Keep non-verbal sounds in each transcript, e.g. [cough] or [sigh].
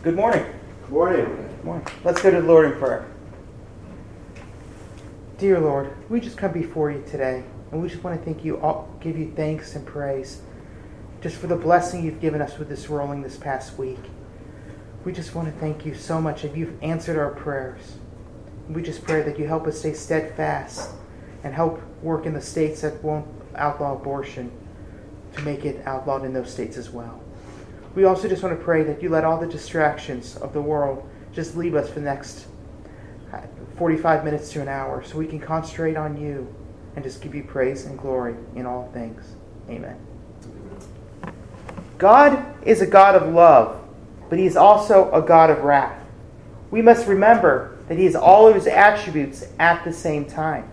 Good morning. Good morning. Good morning. Let's go to the Lord in prayer. Dear Lord, we just come before you today, and we just want to thank you, all, give you thanks and praise, just for the blessing you've given us with this rolling this past week. We just want to thank you so much that you've answered our prayers. We just pray that you help us stay steadfast and help work in the states that won't outlaw abortion to make it outlawed in those states as well. We also just want to pray that you let all the distractions of the world just leave us for the next uh, 45 minutes to an hour so we can concentrate on you and just give you praise and glory in all things. Amen. God is a God of love, but he is also a God of wrath. We must remember that he has all of his attributes at the same time.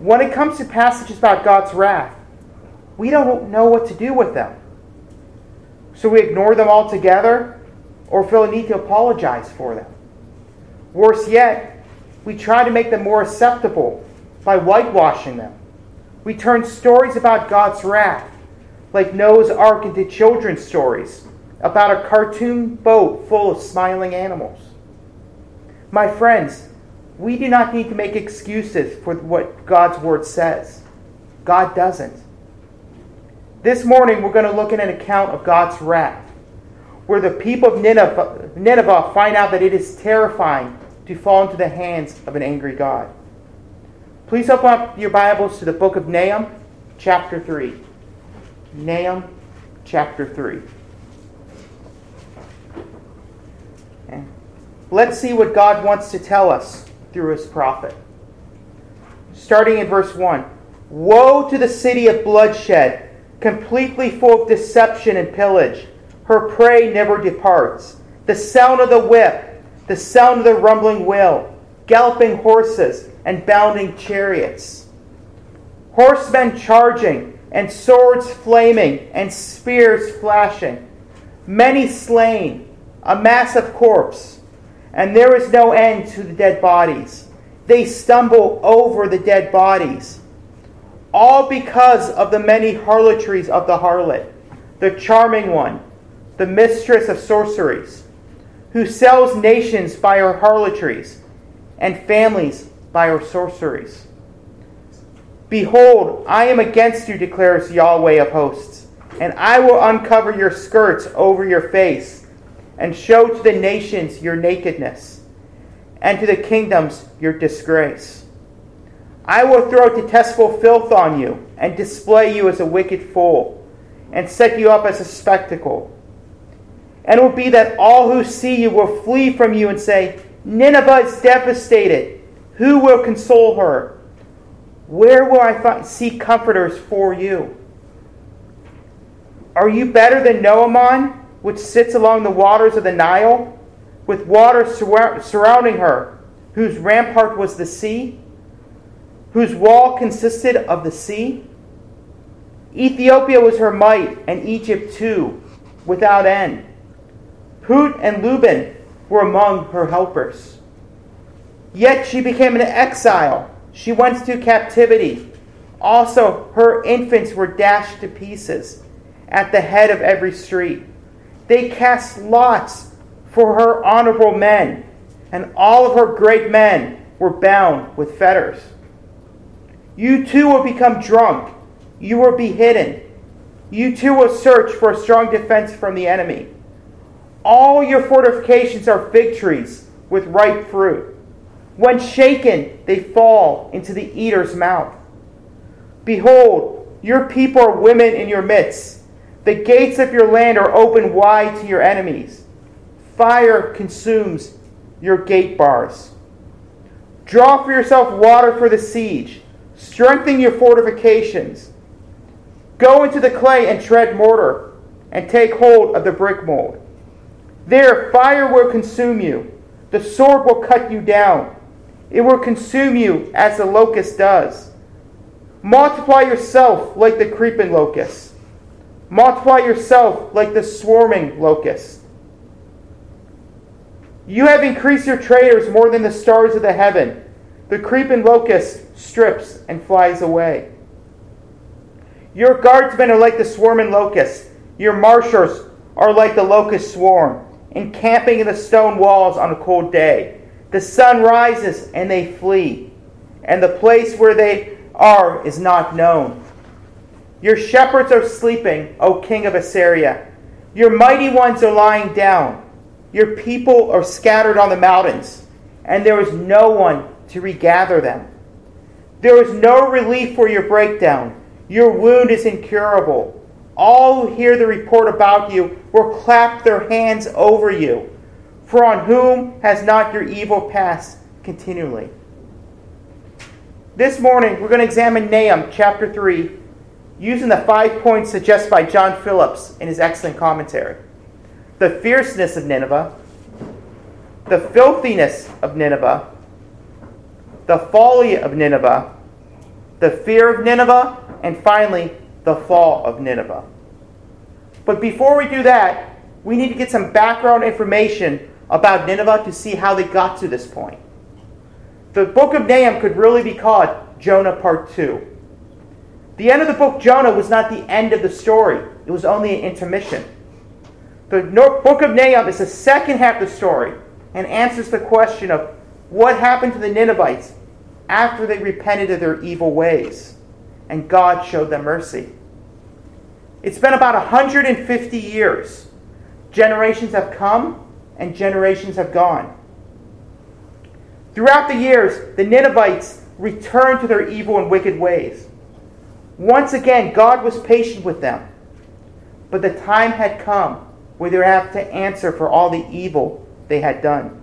When it comes to passages about God's wrath, we don't know what to do with them. So we ignore them altogether or feel a need to apologize for them. Worse yet, we try to make them more acceptable by whitewashing them. We turn stories about God's wrath, like Noah's Ark, into children's stories about a cartoon boat full of smiling animals. My friends, we do not need to make excuses for what God's word says. God doesn't. This morning, we're going to look at an account of God's wrath, where the people of Nineveh, Nineveh find out that it is terrifying to fall into the hands of an angry God. Please open up your Bibles to the book of Nahum, chapter 3. Nahum, chapter 3. And let's see what God wants to tell us through his prophet. Starting in verse 1 Woe to the city of bloodshed, completely full of deception and pillage. Her prey never departs. The sound of the whip, the sound of the rumbling wheel, galloping horses, and bounding chariots. Horsemen charging, and swords flaming, and spears flashing. Many slain, a massive corpse and there is no end to the dead bodies. They stumble over the dead bodies. All because of the many harlotries of the harlot, the charming one, the mistress of sorceries, who sells nations by her harlotries and families by her sorceries. Behold, I am against you, declares Yahweh of hosts, and I will uncover your skirts over your face and show to the nations your nakedness, and to the kingdoms your disgrace. I will throw detestable filth on you, and display you as a wicked fool, and set you up as a spectacle. And it will be that all who see you will flee from you and say, Nineveh is devastated. Who will console her? Where will I find, see comforters for you? Are you better than Noamon? which sits along the waters of the Nile, with water sur- surrounding her, whose rampart was the sea, whose wall consisted of the sea. Ethiopia was her might, and Egypt too, without end. Put and Lubim were among her helpers. Yet she became an exile. She went to captivity. Also, her infants were dashed to pieces at the head of every street. They cast lots for her honorable men, and all of her great men were bound with fetters. You too will become drunk. You will be hidden. You too will search for a strong defense from the enemy. All your fortifications are fig trees with ripe fruit. When shaken, they fall into the eater's mouth. Behold, your people are women in your midst the gates of your land are open wide to your enemies. Fire consumes your gate bars. Draw for yourself water for the siege. Strengthen your fortifications. Go into the clay and tread mortar, and take hold of the brick mold. There, fire will consume you. The sword will cut you down. It will consume you as the locust does. Multiply yourself like the creeping locust. Multiply yourself like the swarming locust. You have increased your traders more than the stars of the heaven. The creeping locust strips and flies away. Your guardsmen are like the swarming locusts. Your marshals are like the locust swarm. encamping in the stone walls on a cold day. The sun rises and they flee, and the place where they are is not known. Your shepherds are sleeping, O king of Assyria. Your mighty ones are lying down. Your people are scattered on the mountains, and there is no one to regather them. There is no relief for your breakdown. Your wound is incurable. All who hear the report about you will clap their hands over you. For on whom has not your evil passed continually? This morning, we're going to examine Nahum chapter 3 using the five points suggested by John Phillips in his excellent commentary. The fierceness of Nineveh, the filthiness of Nineveh, the folly of Nineveh, the fear of Nineveh, and finally, the fall of Nineveh. But before we do that, we need to get some background information about Nineveh to see how they got to this point. The book of Nahum could really be called Jonah Part 2. The end of the book Jonah was not the end of the story, it was only an intermission. The book of Nahum is the second half of the story and answers the question of what happened to the Ninevites after they repented of their evil ways and God showed them mercy. It's been about 150 years. Generations have come and generations have gone. Throughout the years, the Ninevites returned to their evil and wicked ways. Once again, God was patient with them. But the time had come where they would have to answer for all the evil they had done.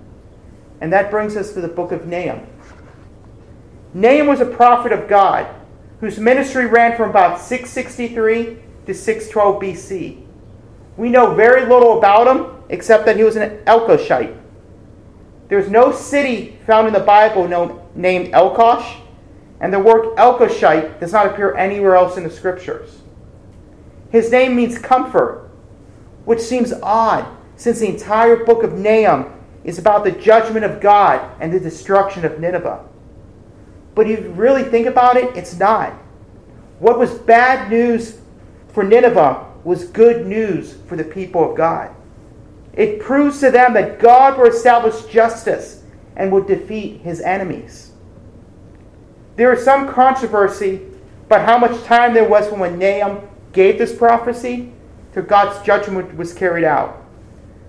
And that brings us to the book of Nahum. Nahum was a prophet of God whose ministry ran from about 663 to 612 BC. We know very little about him except that he was an Elkoshite. There's no city found in the Bible known, named Elkosh, and the word Elkoshite does not appear anywhere else in the scriptures. His name means comfort, which seems odd since the entire book of Nahum is about the judgment of God and the destruction of Nineveh. But if you really think about it, it's not. What was bad news for Nineveh was good news for the people of God. It proves to them that God will establish justice and will defeat his enemies. There is some controversy about how much time there was from when Nahum gave this prophecy till God's judgment was carried out.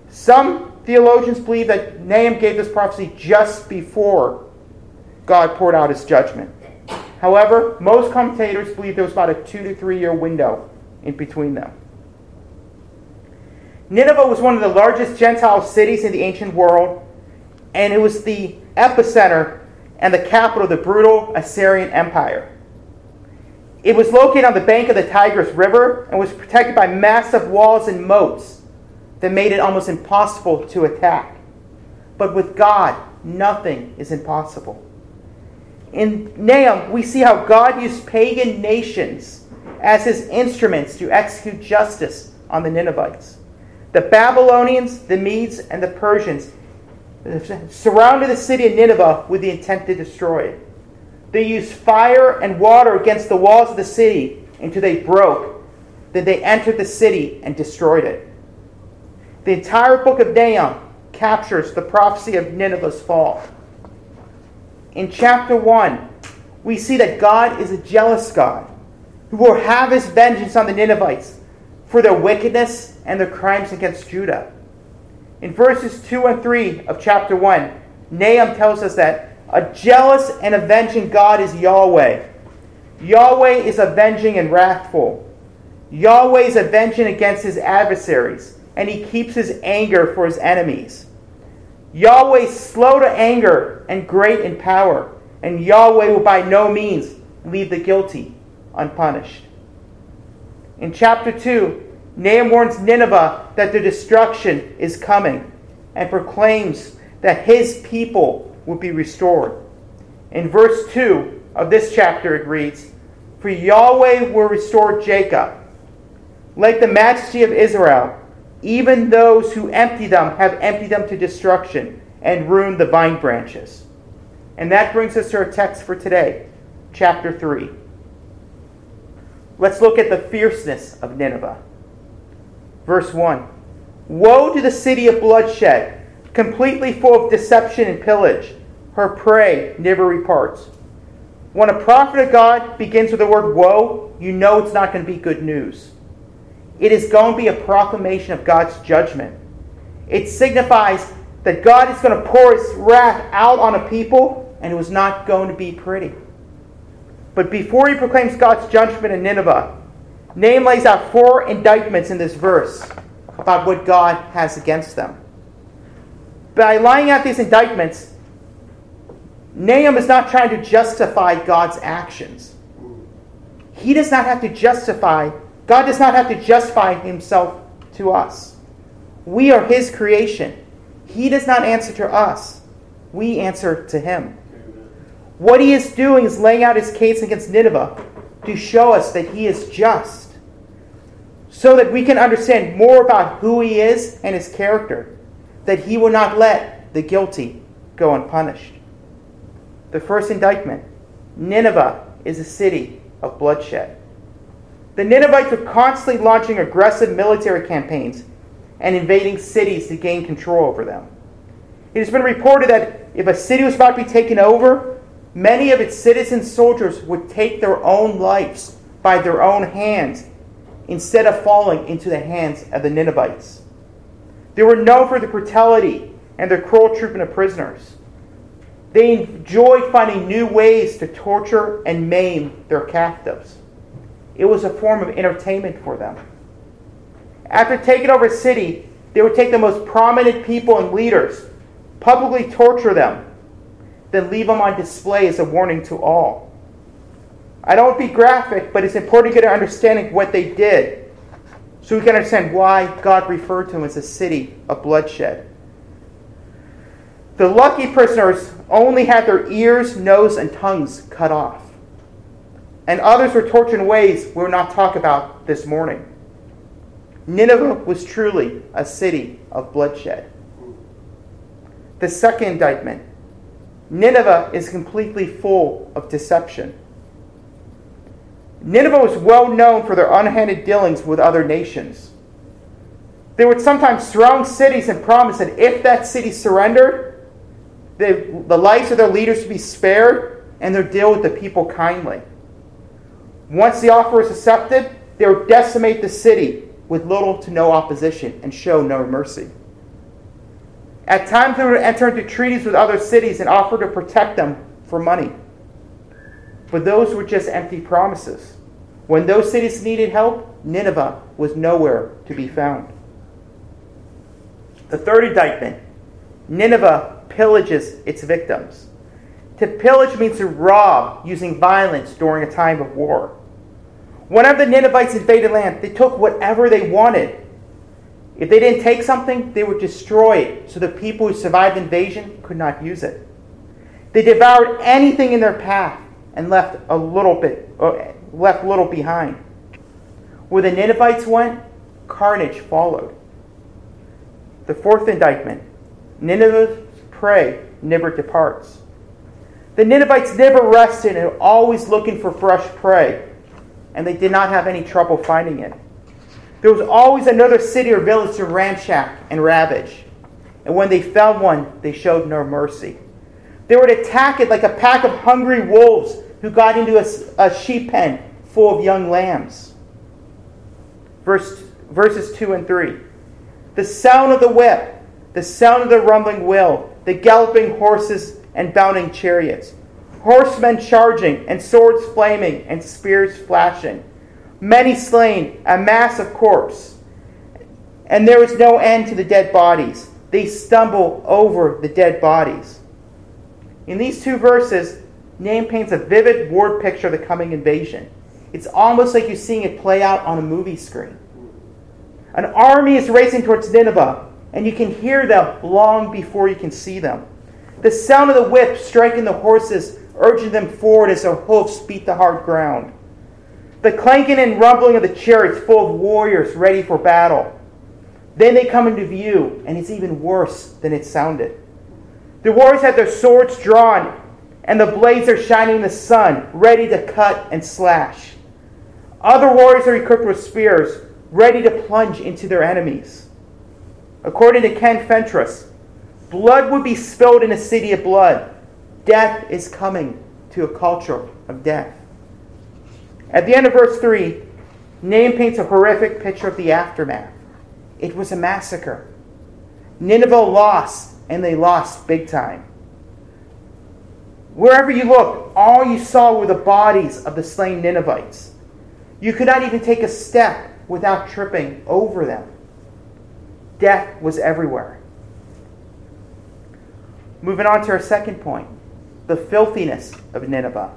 Some theologians believe that Nahum gave this prophecy just before God poured out his judgment. However, most commentators believe there was about a two to three year window in between them. Nineveh was one of the largest Gentile cities in the ancient world, and it was the epicenter and the capital of the brutal Assyrian Empire. It was located on the bank of the Tigris River and was protected by massive walls and moats that made it almost impossible to attack. But with God, nothing is impossible. In Nahum, we see how God used pagan nations as his instruments to execute justice on the Ninevites. The Babylonians, the Medes, and the Persians surrounded the city of Nineveh with the intent to destroy it. They used fire and water against the walls of the city until they broke. Then they entered the city and destroyed it. The entire book of Nahum captures the prophecy of Nineveh's fall. In chapter 1, we see that God is a jealous God who will have his vengeance on the Ninevites for their wickedness and their crimes against Judah. In verses 2 and 3 of chapter 1, Nahum tells us that a jealous and avenging God is Yahweh. Yahweh is avenging and wrathful. Yahweh is avenging against his adversaries, and he keeps his anger for his enemies. Yahweh is slow to anger and great in power, and Yahweh will by no means leave the guilty unpunished. In chapter 2, Nahum warns Nineveh that their destruction is coming and proclaims that his people will be restored. In verse 2 of this chapter, it reads For Yahweh will restore Jacob, like the majesty of Israel. Even those who empty them have emptied them to destruction and ruined the vine branches. And that brings us to our text for today, chapter 3. Let's look at the fierceness of Nineveh. Verse 1 Woe to the city of bloodshed, completely full of deception and pillage. Her prey never reparts. When a prophet of God begins with the word woe, you know it's not going to be good news. It is going to be a proclamation of God's judgment. It signifies that God is going to pour his wrath out on a people, and it was not going to be pretty. But before he proclaims God's judgment in Nineveh, Nahum lays out four indictments in this verse about what God has against them. By laying out these indictments, Nahum is not trying to justify God's actions. He does not have to justify, God does not have to justify himself to us. We are his creation. He does not answer to us, we answer to him. What he is doing is laying out his case against Nineveh to show us that he is just, so that we can understand more about who he is and his character, that he will not let the guilty go unpunished. The first indictment Nineveh is a city of bloodshed. The Ninevites were constantly launching aggressive military campaigns and invading cities to gain control over them. It has been reported that if a city was about to be taken over, many of its citizen soldiers would take their own lives by their own hands instead of falling into the hands of the Ninevites. They were known for their brutality and their cruel treatment of prisoners. They enjoyed finding new ways to torture and maim their captives. It was a form of entertainment for them. After taking over a city, they would take the most prominent people and leaders, publicly torture them, then leave them on display as a warning to all. I don't be graphic, but it's important to get an understanding of what they did so we can understand why God referred to them as a city of bloodshed. The lucky prisoners only had their ears, nose, and tongues cut off. And others were tortured in ways we will not talk about this morning. Nineveh was truly a city of bloodshed. The second indictment Nineveh is completely full of deception. Nineveh was well known for their unhanded dealings with other nations. They would sometimes surround cities and promise that if that city surrendered, they, the lives of their leaders would be spared and they'd deal with the people kindly. Once the offer is accepted, they would decimate the city with little to no opposition and show no mercy. At times, they would enter into treaties with other cities and offer to protect them for money. But those were just empty promises. When those cities needed help, Nineveh was nowhere to be found. The third indictment Nineveh pillages its victims. To pillage means to rob using violence during a time of war. Whenever the Ninevites invaded land, they took whatever they wanted. If they didn't take something, they would destroy it so the people who survived invasion could not use it. They devoured anything in their path and left a little bit uh, left little behind. Where the Ninevites went, carnage followed. The fourth indictment Nineveh's prey never departs. The Ninevites never rested and were always looking for fresh prey and they did not have any trouble finding it. There was always another city or village to ransack and ravage. And when they found one, they showed no mercy. They would attack it like a pack of hungry wolves who got into a, a sheep pen full of young lambs. Verse, verses 2 and 3. The sound of the whip, the sound of the rumbling wheel, the galloping horses and bounding chariots horsemen charging, and swords flaming, and spears flashing. Many slain, a mass of corpse. And there is no end to the dead bodies. They stumble over the dead bodies. In these two verses, Nahum paints a vivid word picture of the coming invasion. It's almost like you're seeing it play out on a movie screen. An army is racing towards Nineveh, and you can hear them long before you can see them. The sound of the whip striking the horses urging them forward as their hoofs beat the hard ground. The clanking and rumbling of the chariots full of warriors ready for battle. Then they come into view, and it's even worse than it sounded. The warriors have their swords drawn, and the blades are shining in the sun, ready to cut and slash. Other warriors are equipped with spears, ready to plunge into their enemies. According to Ken Fentress, blood would be spilled in a city of blood. Death is coming to a culture of death. At the end of verse 3, Nahum paints a horrific picture of the aftermath. It was a massacre. Nineveh lost, and they lost big time. Wherever you looked, all you saw were the bodies of the slain Ninevites. You could not even take a step without tripping over them. Death was everywhere. Moving on to our second point the filthiness of Nineveh.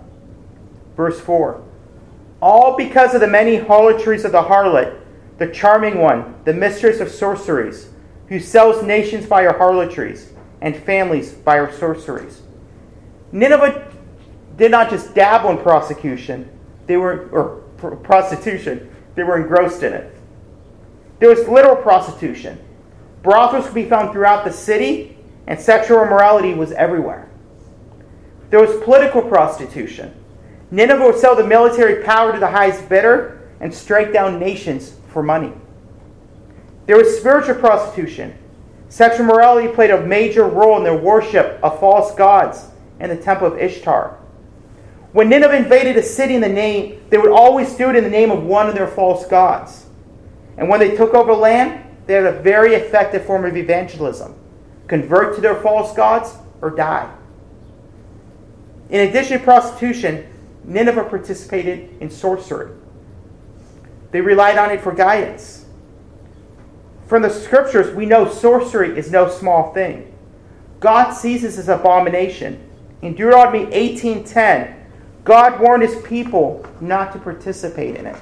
Verse 4 All because of the many harlotries of the harlot, the charming one, the mistress of sorceries, who sells nations by her harlotries and families by her sorceries. Nineveh did not just dabble in prosecution, they were or prostitution, they were engrossed in it. There was literal prostitution. Brothels could be found throughout the city, and sexual immorality was everywhere. There was political prostitution. Nineveh would sell the military power to the highest bidder and strike down nations for money. There was spiritual prostitution. Sexual morality played a major role in their worship of false gods and the temple of Ishtar. When Nineveh invaded a city in the name, they would always do it in the name of one of their false gods. And when they took over land, they had a very effective form of evangelism convert to their false gods or die. In addition to prostitution, Nineveh participated in sorcery. They relied on it for guidance. From the scriptures, we know sorcery is no small thing. God sees this as abomination in Deuteronomy 18:10, God warned his people not to participate in it.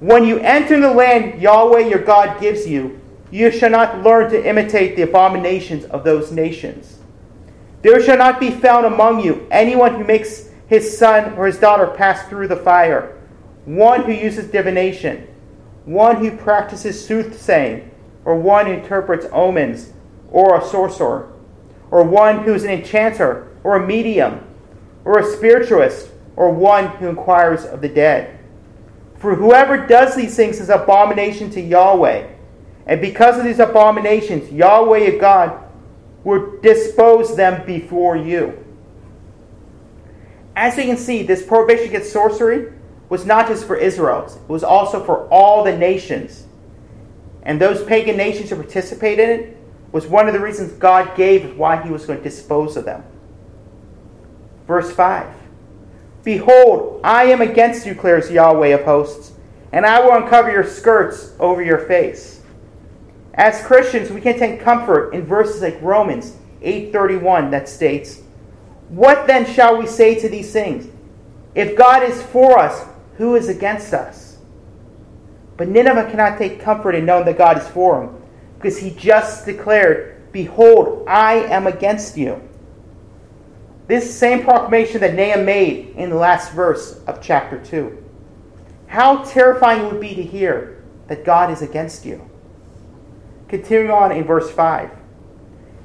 When you enter the land Yahweh your God gives you, you shall not learn to imitate the abominations of those nations. There shall not be found among you anyone who makes his son or his daughter pass through the fire, one who uses divination, one who practices soothsaying, or one who interprets omens, or a sorcerer. Or one who's an enchanter, or a medium, or a spiritualist, or one who inquires of the dead. For whoever does these things is abomination to Yahweh. And because of these abominations, Yahweh of God will dispose them before you. As you can see, this prohibition against sorcery was not just for Israel, it was also for all the nations. And those pagan nations who participated in it was one of the reasons God gave why he was going to dispose of them. Verse 5 Behold, I am against you, declares Yahweh of hosts, and I will uncover your skirts over your face. As Christians, we can take comfort in verses like Romans 8:31 that states, "What then shall we say to these things? If God is for us, who is against us?" But Nineveh cannot take comfort in knowing that God is for them because he just declared, Behold, I am against you. This same proclamation that Nahum made in the last verse of chapter 2. How terrifying it would be to hear that God is against you. Continuing on in verse 5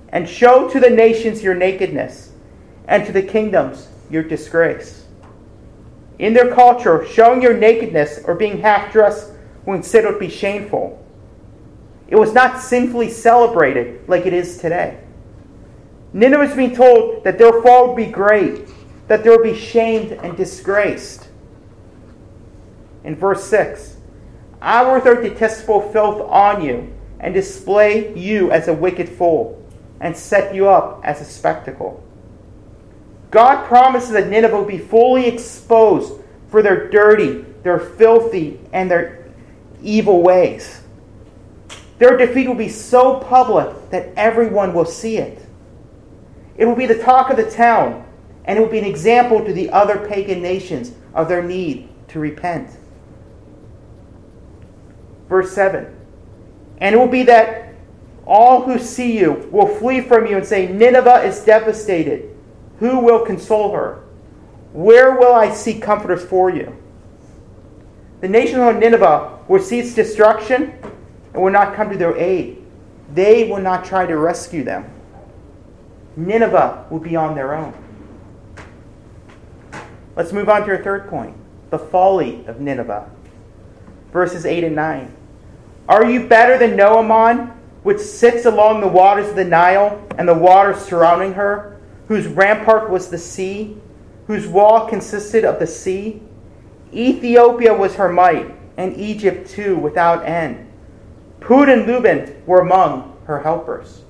And show to the nations your nakedness, and to the kingdoms your disgrace. In their culture, showing your nakedness or being half dressed was considered to be shameful. It was not sinfully celebrated like it is today. Nineveh was being told that their fall would be great, that they would be shamed and disgraced. In verse 6, I will throw detestable filth on you and display you as a wicked fool and set you up as a spectacle. God promises that Nineveh will be fully exposed for their dirty, their filthy, and their evil ways. Their defeat will be so public that everyone will see it. It will be the talk of the town, and it will be an example to the other pagan nations of their need to repent. Verse 7 And it will be that all who see you will flee from you and say, Nineveh is devastated. Who will console her? Where will I seek comforters for you? The nation of Nineveh will see its destruction and will not come to their aid. They will not try to rescue them. Nineveh will be on their own. Let's move on to our third point the folly of Nineveh. Verses 8 and 9. Are you better than Noamon, which sits along the waters of the Nile and the waters surrounding her, whose rampart was the sea, whose wall consisted of the sea. Ethiopia was her might, and Egypt too without end. Put and Luban were among her helpers.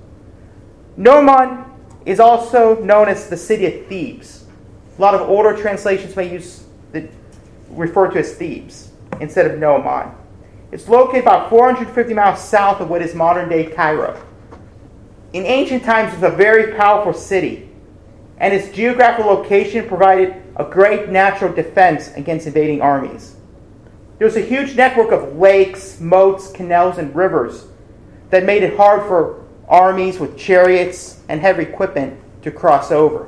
Noamon is also known as the city of Thebes. A lot of older translations may use the, refer to as Thebes instead of Noamon. It's located about 450 miles south of what is modern day Cairo. In ancient times, it was a very powerful city, and its geographical location provided a great natural defense against invading armies. There was a huge network of lakes, moats, canals, and rivers that made it hard for armies with chariots and heavy equipment to cross over.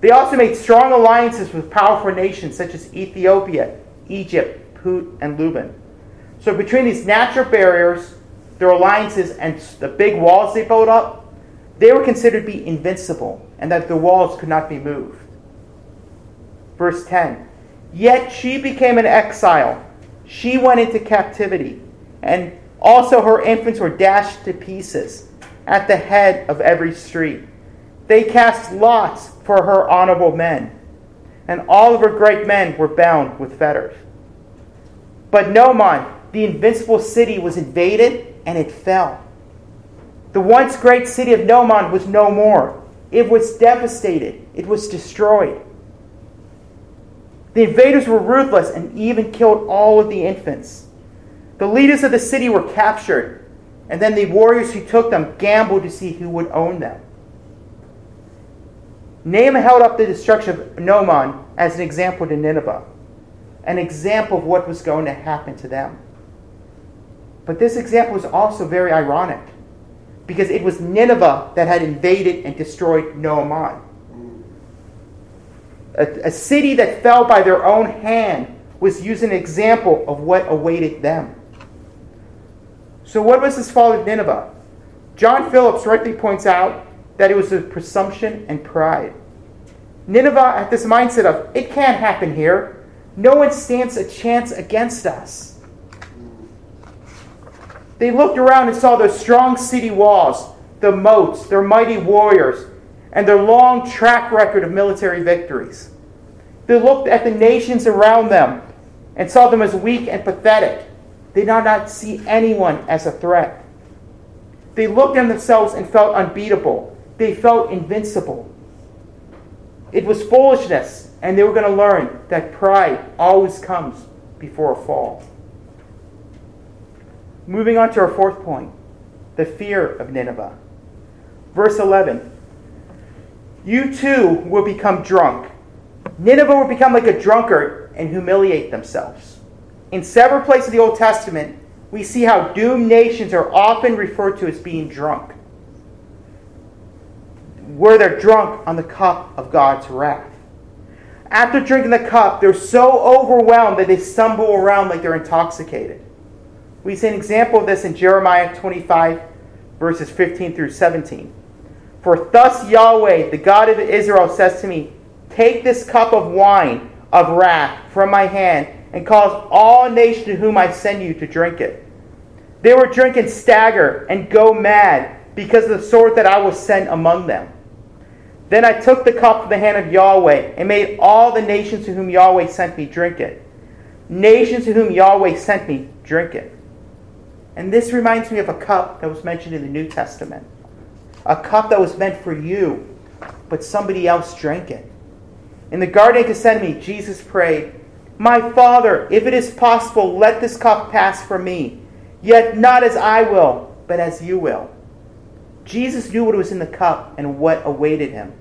They also made strong alliances with powerful nations such as Ethiopia, Egypt, Put, and Luban. So between these natural barriers, their alliances, and the big walls they built up, they were considered to be invincible and that the walls could not be moved. Verse 10 Yet she became an exile. She went into captivity, and also her infants were dashed to pieces at the head of every street. They cast lots for her honorable men, and all of her great men were bound with fetters. But Nomon, the invincible city, was invaded and it fell. The once great city of Nomon was no more. It was devastated, it was destroyed. The invaders were ruthless and even killed all of the infants. The leaders of the city were captured, and then the warriors who took them gambled to see who would own them. Nahum held up the destruction of Nomon as an example to Nineveh an example of what was going to happen to them. But this example was also very ironic because it was Nineveh that had invaded and destroyed Noamon. A, a city that fell by their own hand was using an example of what awaited them. So, what was this fall of Nineveh? John Phillips rightly points out that it was a presumption and pride. Nineveh had this mindset of, it can't happen here. No one stands a chance against us. They looked around and saw those strong city walls, the moats, their mighty warriors, and their long track record of military victories. They looked at the nations around them and saw them as weak and pathetic. They did not see anyone as a threat. They looked at themselves and felt unbeatable. They felt invincible. It was foolishness and they were going to learn that pride always comes before a fall. Moving on to our fourth point the fear of Nineveh. Verse 11 You too will become drunk. Nineveh will become like a drunkard and humiliate themselves. In several places of the Old Testament, we see how doomed nations are often referred to as being drunk, where they're drunk on the cup of God's wrath after drinking the cup, they're so overwhelmed that they stumble around like they're intoxicated. We see an example of this in Jeremiah 25, verses 15 through 17. For thus Yahweh, the God of Israel, says to me, Take this cup of wine of wrath from my hand and cause all nations to whom I send you to drink it. They will drink and stagger and go mad because of the sword that I will send among them. Then I took the cup from the hand of Yahweh and made all the nations to whom Yahweh sent me drink it. Nations to whom Yahweh sent me drink it. And this reminds me of a cup that was mentioned in the New Testament. A cup that was meant for you, but somebody else drank it. In the Garden of Gethsemane, Jesus prayed, My Father, if it is possible, let this cup pass from me. Yet not as I will, but as you will. Jesus knew what was in the cup and what awaited him.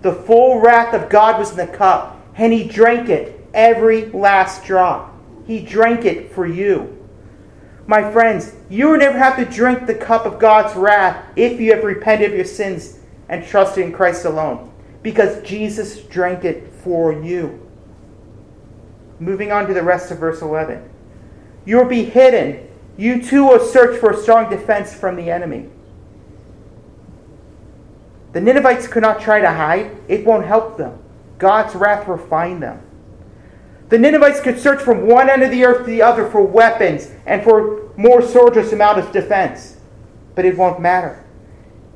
The full wrath of God was in the cup, and he drank it, every last drop. He drank it for you. My friends, you will never have to drink the cup of God's wrath if you have repented of your sins and trusted in Christ alone, because Jesus drank it for you. Moving on to the rest of verse 11. You will be hidden. You too will search for a strong defense from the enemy. The Ninevites could not try to hide, it won't help them. God's wrath will find them. The Ninevites could search from one end of the earth to the other for weapons and for more soldiers to mount as defense. but it won't matter.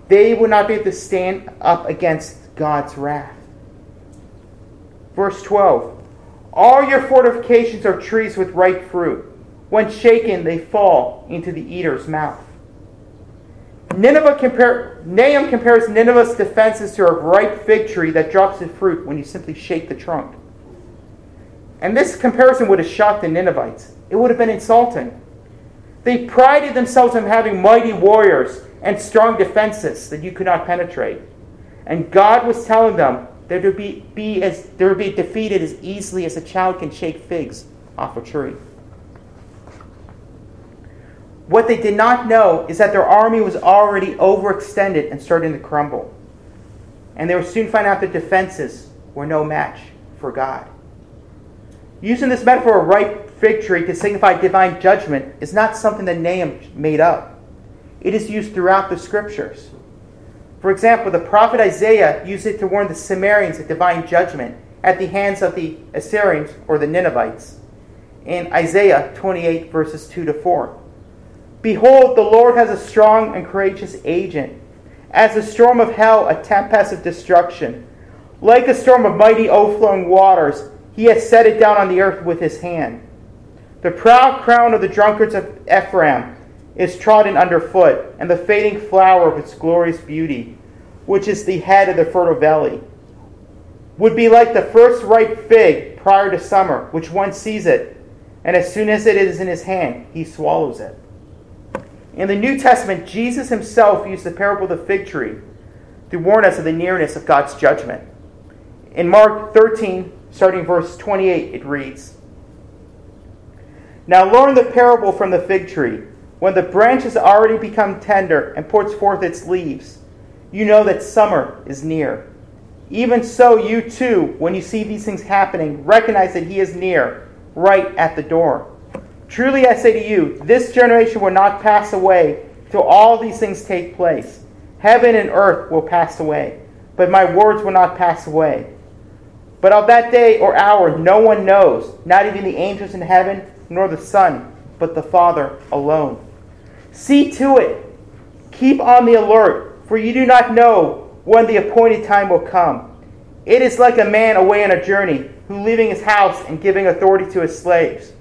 They will not be able to stand up against God's wrath. Verse 12 All your fortifications are trees with ripe fruit. When shaken, they fall into the eater's mouth. Nineveh compare, Nahum compares Nineveh's defenses to a ripe fig tree that drops its fruit when you simply shake the trunk. And this comparison would have shocked the Ninevites. It would have been insulting. They prided themselves on having mighty warriors and strong defenses that you could not penetrate. And God was telling them that they would be, be as, they would be defeated as easily as a child can shake figs off a tree. What they did not know is that their army was already overextended and starting to crumble. And they would soon find out that defenses were no match for God. Using this metaphor of ripe fig tree to signify divine judgment is not something that Nahum made up. It is used throughout the scriptures. For example, the prophet Isaiah used it to warn the Samarians of divine judgment at the hands of the Assyrians or the Ninevites in Isaiah 28, verses 2 to 4. Behold, the Lord has a strong and courageous agent, as a storm of hell, a tempest of destruction. Like a storm of mighty overflowing waters, he has set it down on the earth with his hand. The proud crown of the drunkards of Ephraim is trodden underfoot, and the fading flower of its glorious beauty, which is the head of the fertile valley, would be like the first ripe fig prior to summer, which one sees it, and as soon as it is in his hand, he swallows it. In the New Testament, Jesus himself used the parable of the fig tree to warn us of the nearness of God's judgment. In Mark 13, starting verse 28, it reads Now learn the parable from the fig tree. When the branch has already become tender and puts forth its leaves, you know that summer is near. Even so, you too, when you see these things happening, recognize that He is near, right at the door. Truly I say to you, this generation will not pass away till all these things take place. Heaven and earth will pass away, but my words will not pass away. But of that day or hour no one knows, not even the angels in heaven, nor the Son, but the Father alone. See to it. Keep on the alert, for you do not know when the appointed time will come. It is like a man away on a journey, who leaving his house and giving authority to his slaves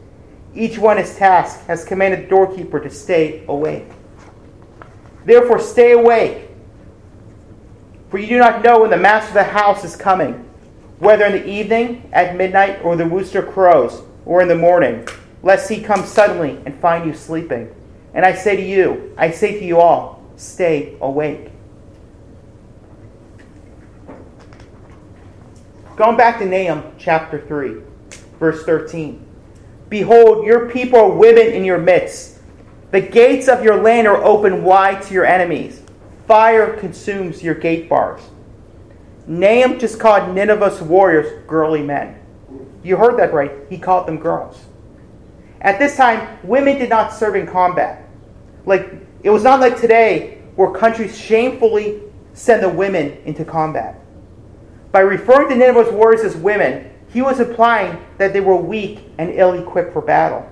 each one his task, has commanded the doorkeeper to stay awake. Therefore, stay awake, for you do not know when the master of the house is coming, whether in the evening, at midnight, or the rooster crows, or in the morning, lest he come suddenly and find you sleeping. And I say to you, I say to you all, stay awake. Going back to Nahum chapter 3, verse 13. Behold, your people are women in your midst. The gates of your land are open wide to your enemies. Fire consumes your gate bars. Nahum just called Nineveh's warriors girly men. You heard that right. He called them girls. At this time, women did not serve in combat. Like it was not like today where countries shamefully send the women into combat. By referring to Nineveh's warriors as women, he was implying that they were weak and ill equipped for battle.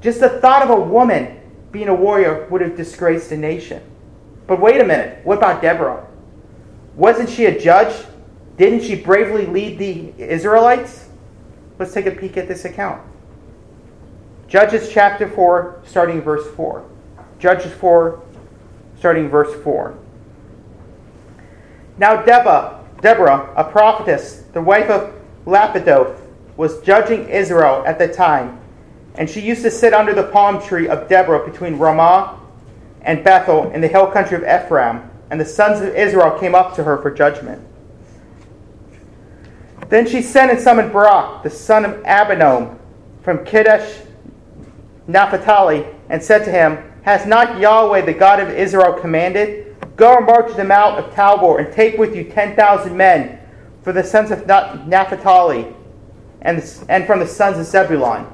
Just the thought of a woman being a warrior would have disgraced a nation. But wait a minute, what about Deborah? Wasn't she a judge? Didn't she bravely lead the Israelites? Let's take a peek at this account. Judges chapter 4, starting verse 4. Judges 4, starting verse 4. Now Deborah, Deborah, a prophetess, the wife of Lapidoth was judging Israel at the time, and she used to sit under the palm tree of Deborah between Ramah and Bethel in the hill country of Ephraim, and the sons of Israel came up to her for judgment. Then she sent and summoned Barak, the son of Abinoam, from Kadesh Naphtali, and said to him, Has not Yahweh, the God of Israel, commanded? Go and march them out of Tabor, and take with you ten thousand men for the sons of Naphtali, and, and from the sons of Zebulun.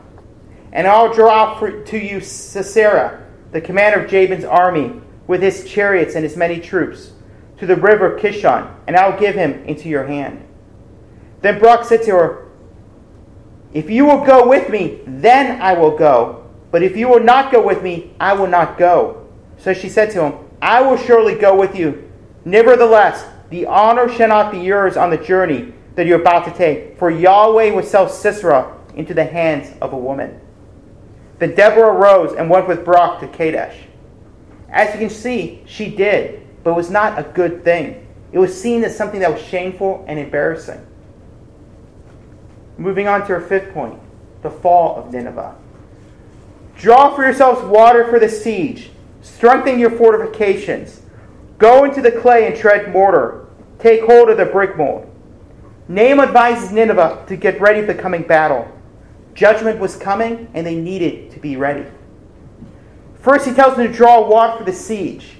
And I'll draw out for, to you Sisera, the commander of Jabin's army, with his chariots and his many troops, to the river Kishon, and I'll give him into your hand. Then Barak said to her, If you will go with me, then I will go. But if you will not go with me, I will not go. So she said to him, I will surely go with you. Nevertheless, the honor shall not be yours on the journey that you're about to take, for Yahweh will sell Sisera into the hands of a woman. Then Deborah rose and went with Barak to Kadesh. As you can see, she did, but it was not a good thing. It was seen as something that was shameful and embarrassing. Moving on to our fifth point the fall of Nineveh. Draw for yourselves water for the siege, strengthen your fortifications. Go into the clay and tread mortar. Take hold of the brick mold. Nahum advises Nineveh to get ready for the coming battle. Judgment was coming, and they needed to be ready. First, he tells them to draw water for the siege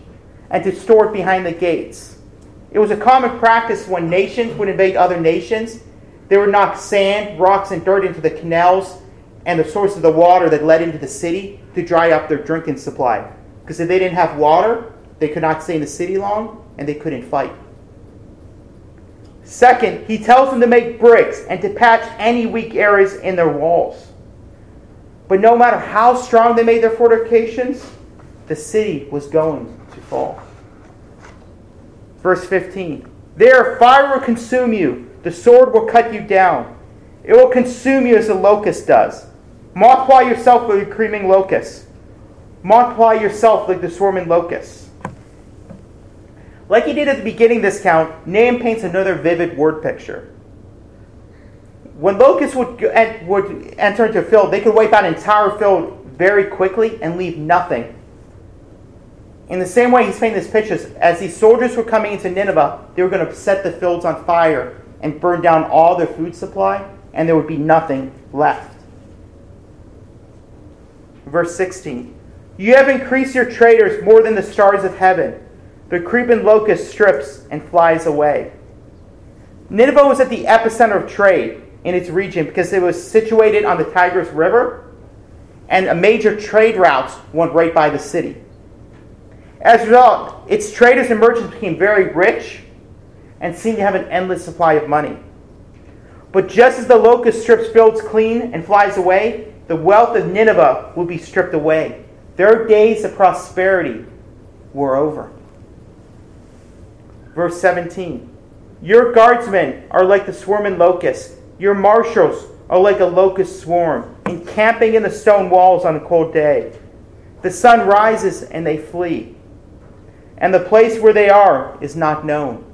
and to store it behind the gates. It was a common practice when nations would invade other nations they would knock sand, rocks, and dirt into the canals and the source of the water that led into the city to dry up their drinking supply. Because if they didn't have water, they could not stay in the city long and they couldn't fight. Second, he tells them to make bricks and to patch any weak areas in their walls. But no matter how strong they made their fortifications, the city was going to fall. Verse 15 There fire will consume you the sword will cut you down. It will consume you as a locust does. Multiply yourself like a creaming locust. Multiply yourself like the swarming locust. Like he did at the beginning of this count, Nahum paints another vivid word picture. When locusts would, would enter into a field, they could wipe out an entire field very quickly and leave nothing. In the same way, he's painting this picture. As these soldiers were coming into Nineveh, they were going to set the fields on fire and burn down all their food supply, and there would be nothing left. Verse 16 You have increased your traders more than the stars of heaven. The creeping locust strips and flies away. Nineveh was at the epicenter of trade in its region because it was situated on the Tigris River, and a major trade routes went right by the city. As a result, its traders and merchants became very rich and seemed to have an endless supply of money. But just as the locust strips fields clean and flies away, the wealth of Nineveh will be stripped away. Their days of prosperity were over. Verse 17 Your guardsmen are like the swarming locusts, your marshals are like a locust swarm, encamping in the stone walls on a cold day. The sun rises and they flee, and the place where they are is not known.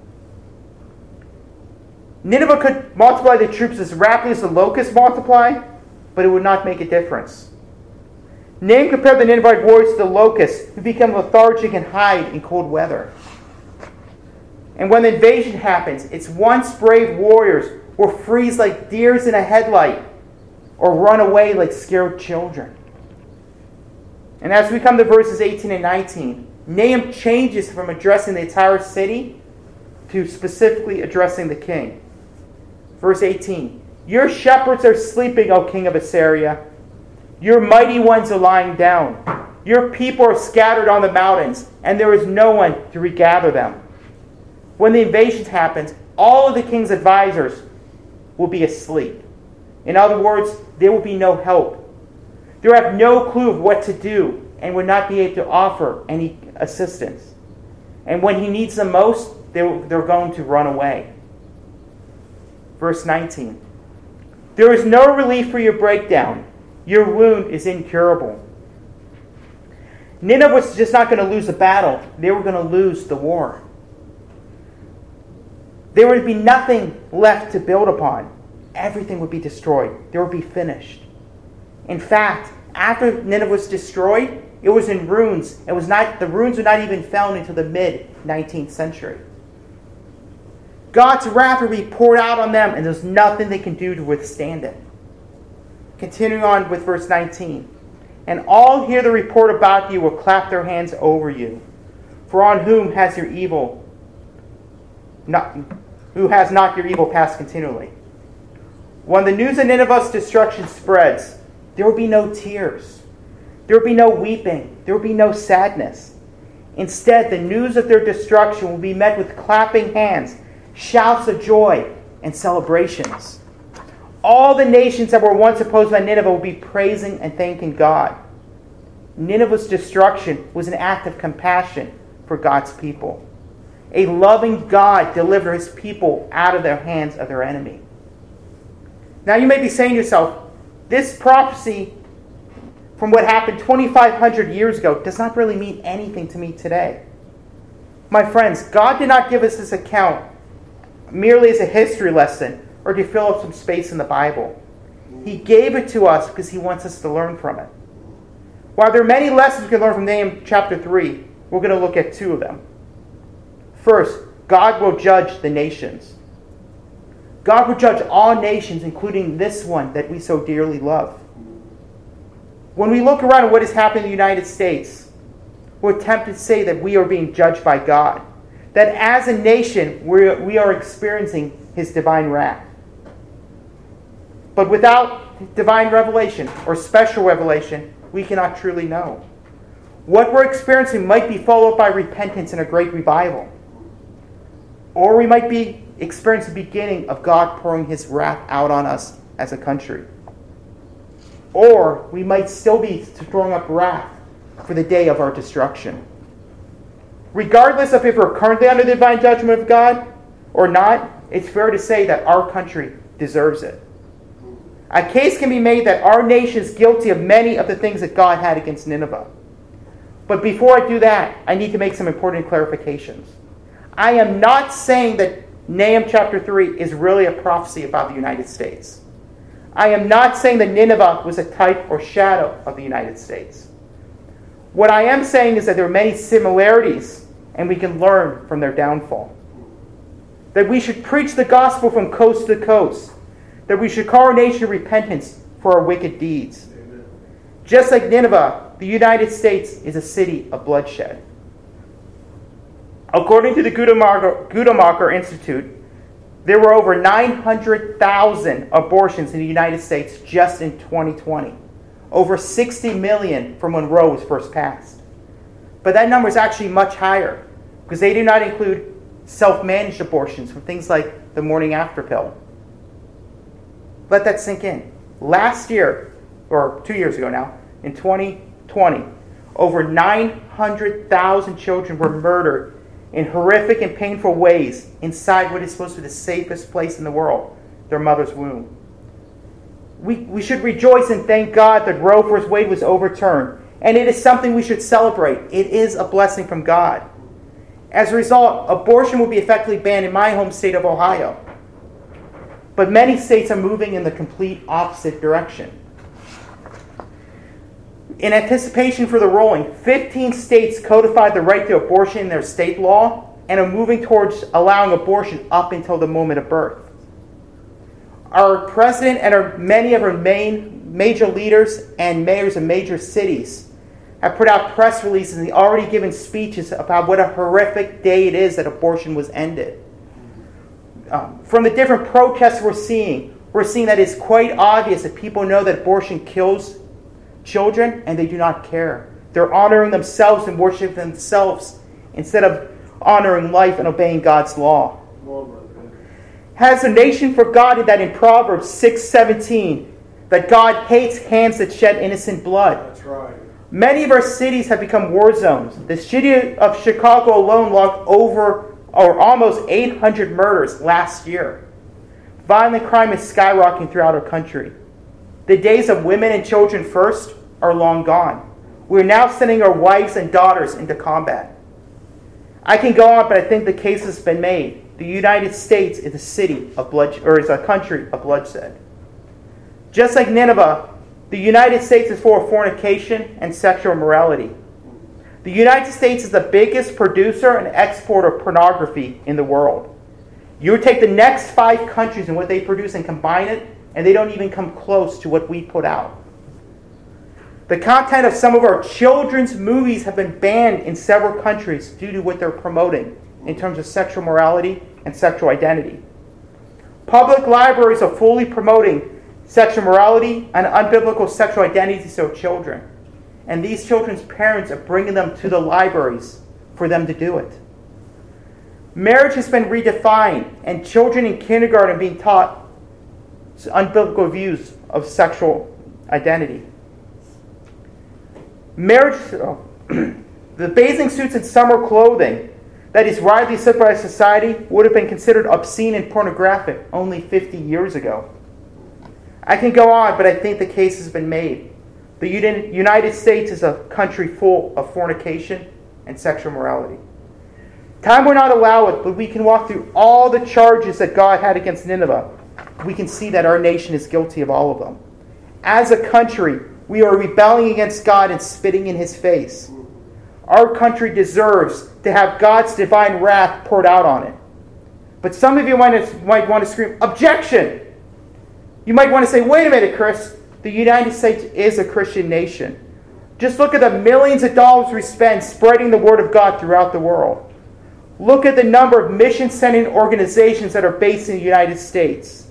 Nineveh could multiply the troops as rapidly as the locusts multiply, but it would not make a difference. Nahum compared the Ninevite warriors to the locusts who become lethargic and hide in cold weather. And when the invasion happens, its once brave warriors will freeze like deers in a headlight or run away like scared children. And as we come to verses 18 and 19, Nahum changes from addressing the entire city to specifically addressing the king. Verse 18 Your shepherds are sleeping, O king of Assyria. Your mighty ones are lying down. Your people are scattered on the mountains, and there is no one to regather them. When the invasion happens, all of the king's advisors will be asleep. In other words, there will be no help. They will have no clue of what to do and would not be able to offer any assistance. And when he needs them most, they're, they're going to run away. Verse 19 There is no relief for your breakdown, your wound is incurable. Nineveh was just not going to lose the battle, they were going to lose the war. There would be nothing left to build upon. Everything would be destroyed. There would be finished. In fact, after Nineveh was destroyed, it was in ruins. It was not the ruins were not even found until the mid 19th century. God's wrath will be poured out on them, and there's nothing they can do to withstand it. Continuing on with verse 19. And all hear the report about you will clap their hands over you. For on whom has your evil not who has not your evil passed continually? When the news of Nineveh's destruction spreads, there will be no tears. There will be no weeping. There will be no sadness. Instead, the news of their destruction will be met with clapping hands shouts of joy, and celebrations. All the nations that were once opposed by Nineveh will be praising and thanking God. Nineveh's destruction was an act of compassion for God's people. A loving God delivered his people out of the hands of their enemy. Now you may be saying to yourself, this prophecy from what happened 2,500 years ago does not really mean anything to me today. My friends, God did not give us this account merely as a history lesson or to fill up some space in the Bible. He gave it to us because He wants us to learn from it. While there are many lessons we can learn from Nahum chapter 3, we're going to look at two of them. First, God will judge the nations. God will judge all nations, including this one that we so dearly love. When we look around at what has happened in the United States, we're tempted to say that we are being judged by God. That as a nation, we're, we are experiencing His divine wrath. But without divine revelation or special revelation, we cannot truly know. What we're experiencing might be followed by repentance and a great revival. Or we might be experiencing the beginning of God pouring his wrath out on us as a country. Or we might still be storing up wrath for the day of our destruction. Regardless of if we're currently under the divine judgment of God or not, it's fair to say that our country deserves it. A case can be made that our nation is guilty of many of the things that God had against Nineveh. But before I do that, I need to make some important clarifications. I am not saying that Nahum chapter 3 is really a prophecy about the United States. I am not saying that Nineveh was a type or shadow of the United States. What I am saying is that there are many similarities and we can learn from their downfall. That we should preach the gospel from coast to coast that we should call our nation to repentance for our wicked deeds. Just like Nineveh, the United States is a city of bloodshed. According to the Guttmacher Institute, there were over 900,000 abortions in the United States just in 2020. Over 60 million from when Roe was first passed. But that number is actually much higher because they do not include self managed abortions from things like the morning after pill. Let that sink in. Last year, or two years ago now, in 2020, over 900,000 children were murdered in horrific and painful ways inside what is supposed to be the safest place in the world, their mother's womb. We, we should rejoice and thank God that Roe v. Wade was overturned, and it is something we should celebrate. It is a blessing from God. As a result, abortion will be effectively banned in my home state of Ohio. But many states are moving in the complete opposite direction. In anticipation for the ruling, 15 states codified the right to abortion in their state law and are moving towards allowing abortion up until the moment of birth. Our president and our, many of our main major leaders and mayors of major cities have put out press releases and already given speeches about what a horrific day it is that abortion was ended um, from the different protests we're seeing, we're seeing that it's quite obvious that people know that abortion kills children and they do not care. They're honoring themselves and worshiping themselves instead of honoring life and obeying God's law. Has the nation forgotten that in Proverbs 6:17 that God hates hands that shed innocent blood? That's right. Many of our cities have become war zones. The city of Chicago alone logged over or almost 800 murders last year. Violent crime is skyrocketing throughout our country. The days of women and children first are long gone. We're now sending our wives and daughters into combat. I can go on, but I think the case has been made. The United States is a city of blood, or is a country of bloodshed. Just like Nineveh, the United States is of fornication and sexual immorality. The United States is the biggest producer and exporter of pornography in the world. You would take the next five countries and what they produce and combine it, and they don't even come close to what we put out. The content of some of our children's movies have been banned in several countries due to what they're promoting in terms of sexual morality and sexual identity. Public libraries are fully promoting sexual morality and unbiblical sexual identities of children and these children's parents are bringing them to the libraries for them to do it. Marriage has been redefined, and children in kindergarten are being taught unbiblical views of sexual identity. Marriage, oh, [clears throat] the bathing suits and summer clothing that is widely accepted by society would have been considered obscene and pornographic only 50 years ago. I can go on, but I think the case has been made. The United States is a country full of fornication and sexual morality. Time will not allow it, but we can walk through all the charges that God had against Nineveh. We can see that our nation is guilty of all of them. As a country, we are rebelling against God and spitting in his face. Our country deserves to have God's divine wrath poured out on it. But some of you might, might want to scream, Objection! You might want to say, Wait a minute, Chris. The United States is a Christian nation. Just look at the millions of dollars we spend spreading the Word of God throughout the world. Look at the number of mission sending organizations that are based in the United States.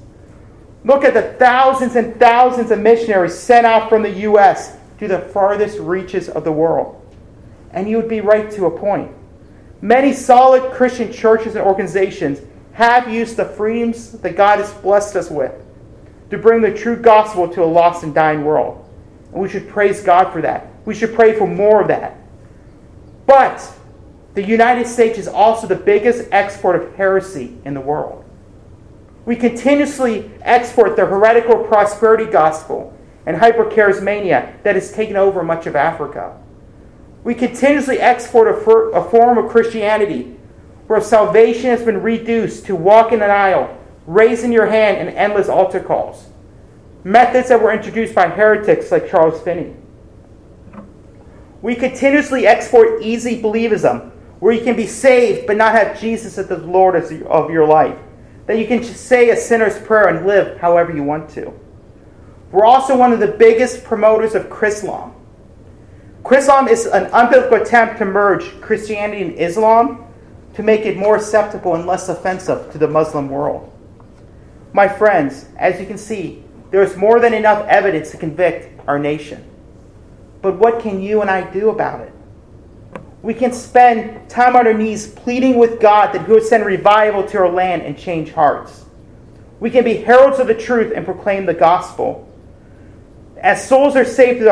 Look at the thousands and thousands of missionaries sent out from the U.S. to the farthest reaches of the world. And you would be right to a point. Many solid Christian churches and organizations have used the freedoms that God has blessed us with to bring the true gospel to a lost and dying world. And we should praise God for that. We should pray for more of that. But the United States is also the biggest export of heresy in the world. We continuously export the heretical prosperity gospel and hypercharismania that has taken over much of Africa. We continuously export a, for, a form of Christianity where salvation has been reduced to walk in an aisle, raising your hand, and endless altar calls. Methods that were introduced by heretics like Charles Finney. We continuously export easy believism, where you can be saved but not have Jesus as the Lord of your life. That you can just say a sinner's prayer and live however you want to. We're also one of the biggest promoters of Chrislam. Chrislam is an unbiblical attempt to merge Christianity and Islam to make it more acceptable and less offensive to the Muslim world. My friends, as you can see, there is more than enough evidence to convict our nation. But what can you and I do about it? We can spend time on our knees pleading with God that He would send revival to our land and change hearts. We can be heralds of the truth and proclaim the gospel. As souls are saved,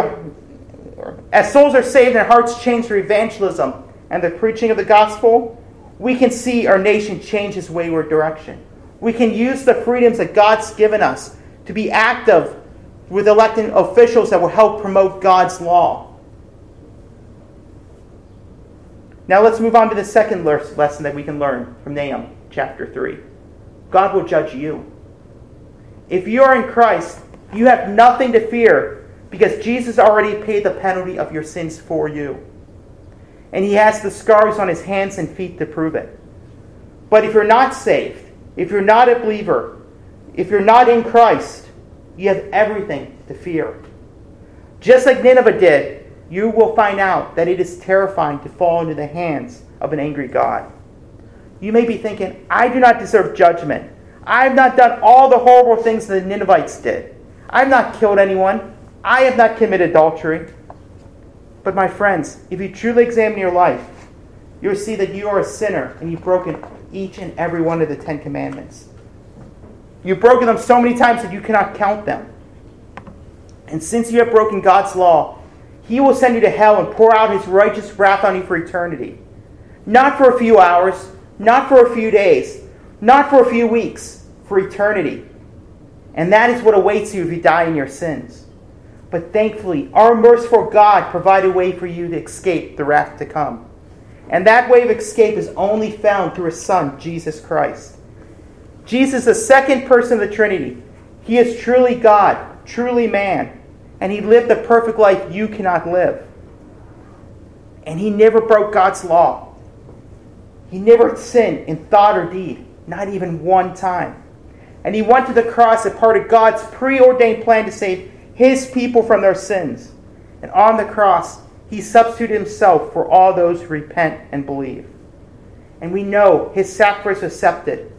as souls are saved and hearts changed through evangelism and the preaching of the gospel, we can see our nation change its wayward direction. We can use the freedoms that God's given us to be active with electing officials that will help promote God's law. Now let's move on to the second lesson that we can learn from Nahum chapter 3. God will judge you. If you are in Christ, you have nothing to fear because Jesus already paid the penalty of your sins for you. And he has the scars on his hands and feet to prove it. But if you're not saved, if you're not a believer, if you're not in Christ, you have everything to fear. Just like Nineveh did, you will find out that it is terrifying to fall into the hands of an angry God. You may be thinking, I do not deserve judgment. I have not done all the horrible things the Ninevites did. I have not killed anyone. I have not committed adultery. But my friends, if you truly examine your life, you'll see that you are a sinner and you've broken each and every one of the Ten Commandments. You've broken them so many times that you cannot count them. And since you have broken God's law, he will send you to hell and pour out his righteous wrath on you for eternity. Not for a few hours, not for a few days, not for a few weeks, for eternity. And that is what awaits you if you die in your sins. But thankfully, our merciful God provided a way for you to escape the wrath to come. And that way of escape is only found through his Son, Jesus Christ. Jesus, the second person of the Trinity, he is truly God, truly man and he lived the perfect life you cannot live. And he never broke God's law. He never sinned in thought or deed, not even one time. And he went to the cross as part of God's preordained plan to save his people from their sins. And on the cross, he substituted himself for all those who repent and believe. And we know his sacrifice was accepted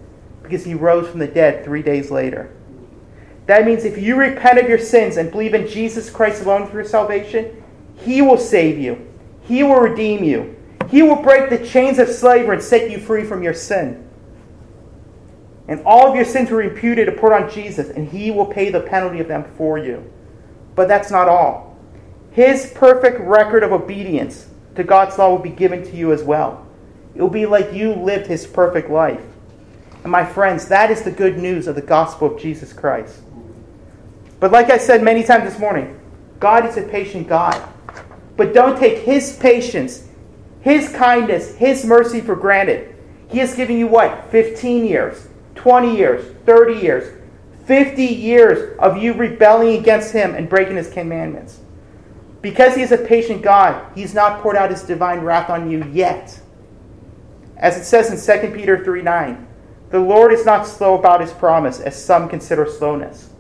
because he rose from the dead three days later. That means if you repent of your sins and believe in Jesus Christ alone for your salvation, He will save you. He will redeem you. He will break the chains of slavery and set you free from your sin. And all of your sins were imputed to put on Jesus, and He will pay the penalty of them for you. But that's not all. His perfect record of obedience to God's law will be given to you as well. It will be like you lived his perfect life. And my friends, that is the good news of the gospel of Jesus Christ. But like I said many times this morning, God is a patient God. But don't take his patience, his kindness, his mercy for granted. He has given you what? 15 years, 20 years, 30 years, 50 years of you rebelling against him and breaking his commandments. Because he is a patient God, he's not poured out his divine wrath on you yet. As it says in 2 Peter 3 9, the Lord is not slow about his promise, as some consider slowness,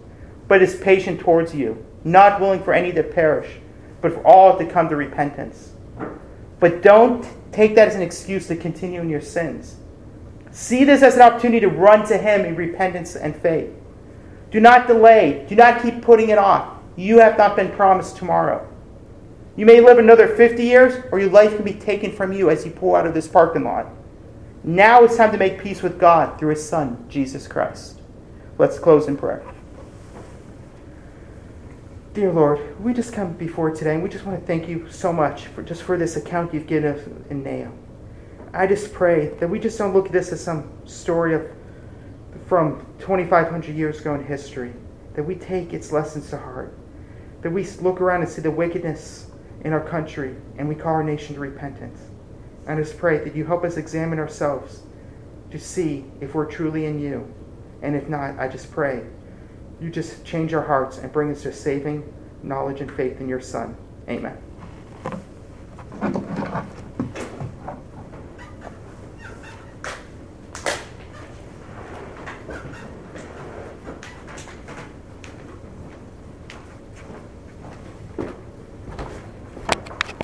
but is patient towards you, not willing for any to perish, but for all to come to repentance. But don't take that as an excuse to continue in your sins. See this as an opportunity to run to him in repentance and faith. Do not delay. Do not keep putting it off. You have not been promised tomorrow. You may live another 50 years, or your life can be taken from you as you pull out of this parking lot. Now it's time to make peace with God through his Son, Jesus Christ. Let's close in prayer. Dear Lord, we just come before today and we just want to thank you so much for just for this account you've given us in Nahum. I just pray that we just don't look at this as some story of from 2,500 years ago in history, that we take its lessons to heart, that we look around and see the wickedness in our country and we call our nation to repentance. I just pray that you help us examine ourselves to see if we're truly in you. And if not, I just pray you just change our hearts and bring us to saving knowledge and faith in your Son. Amen.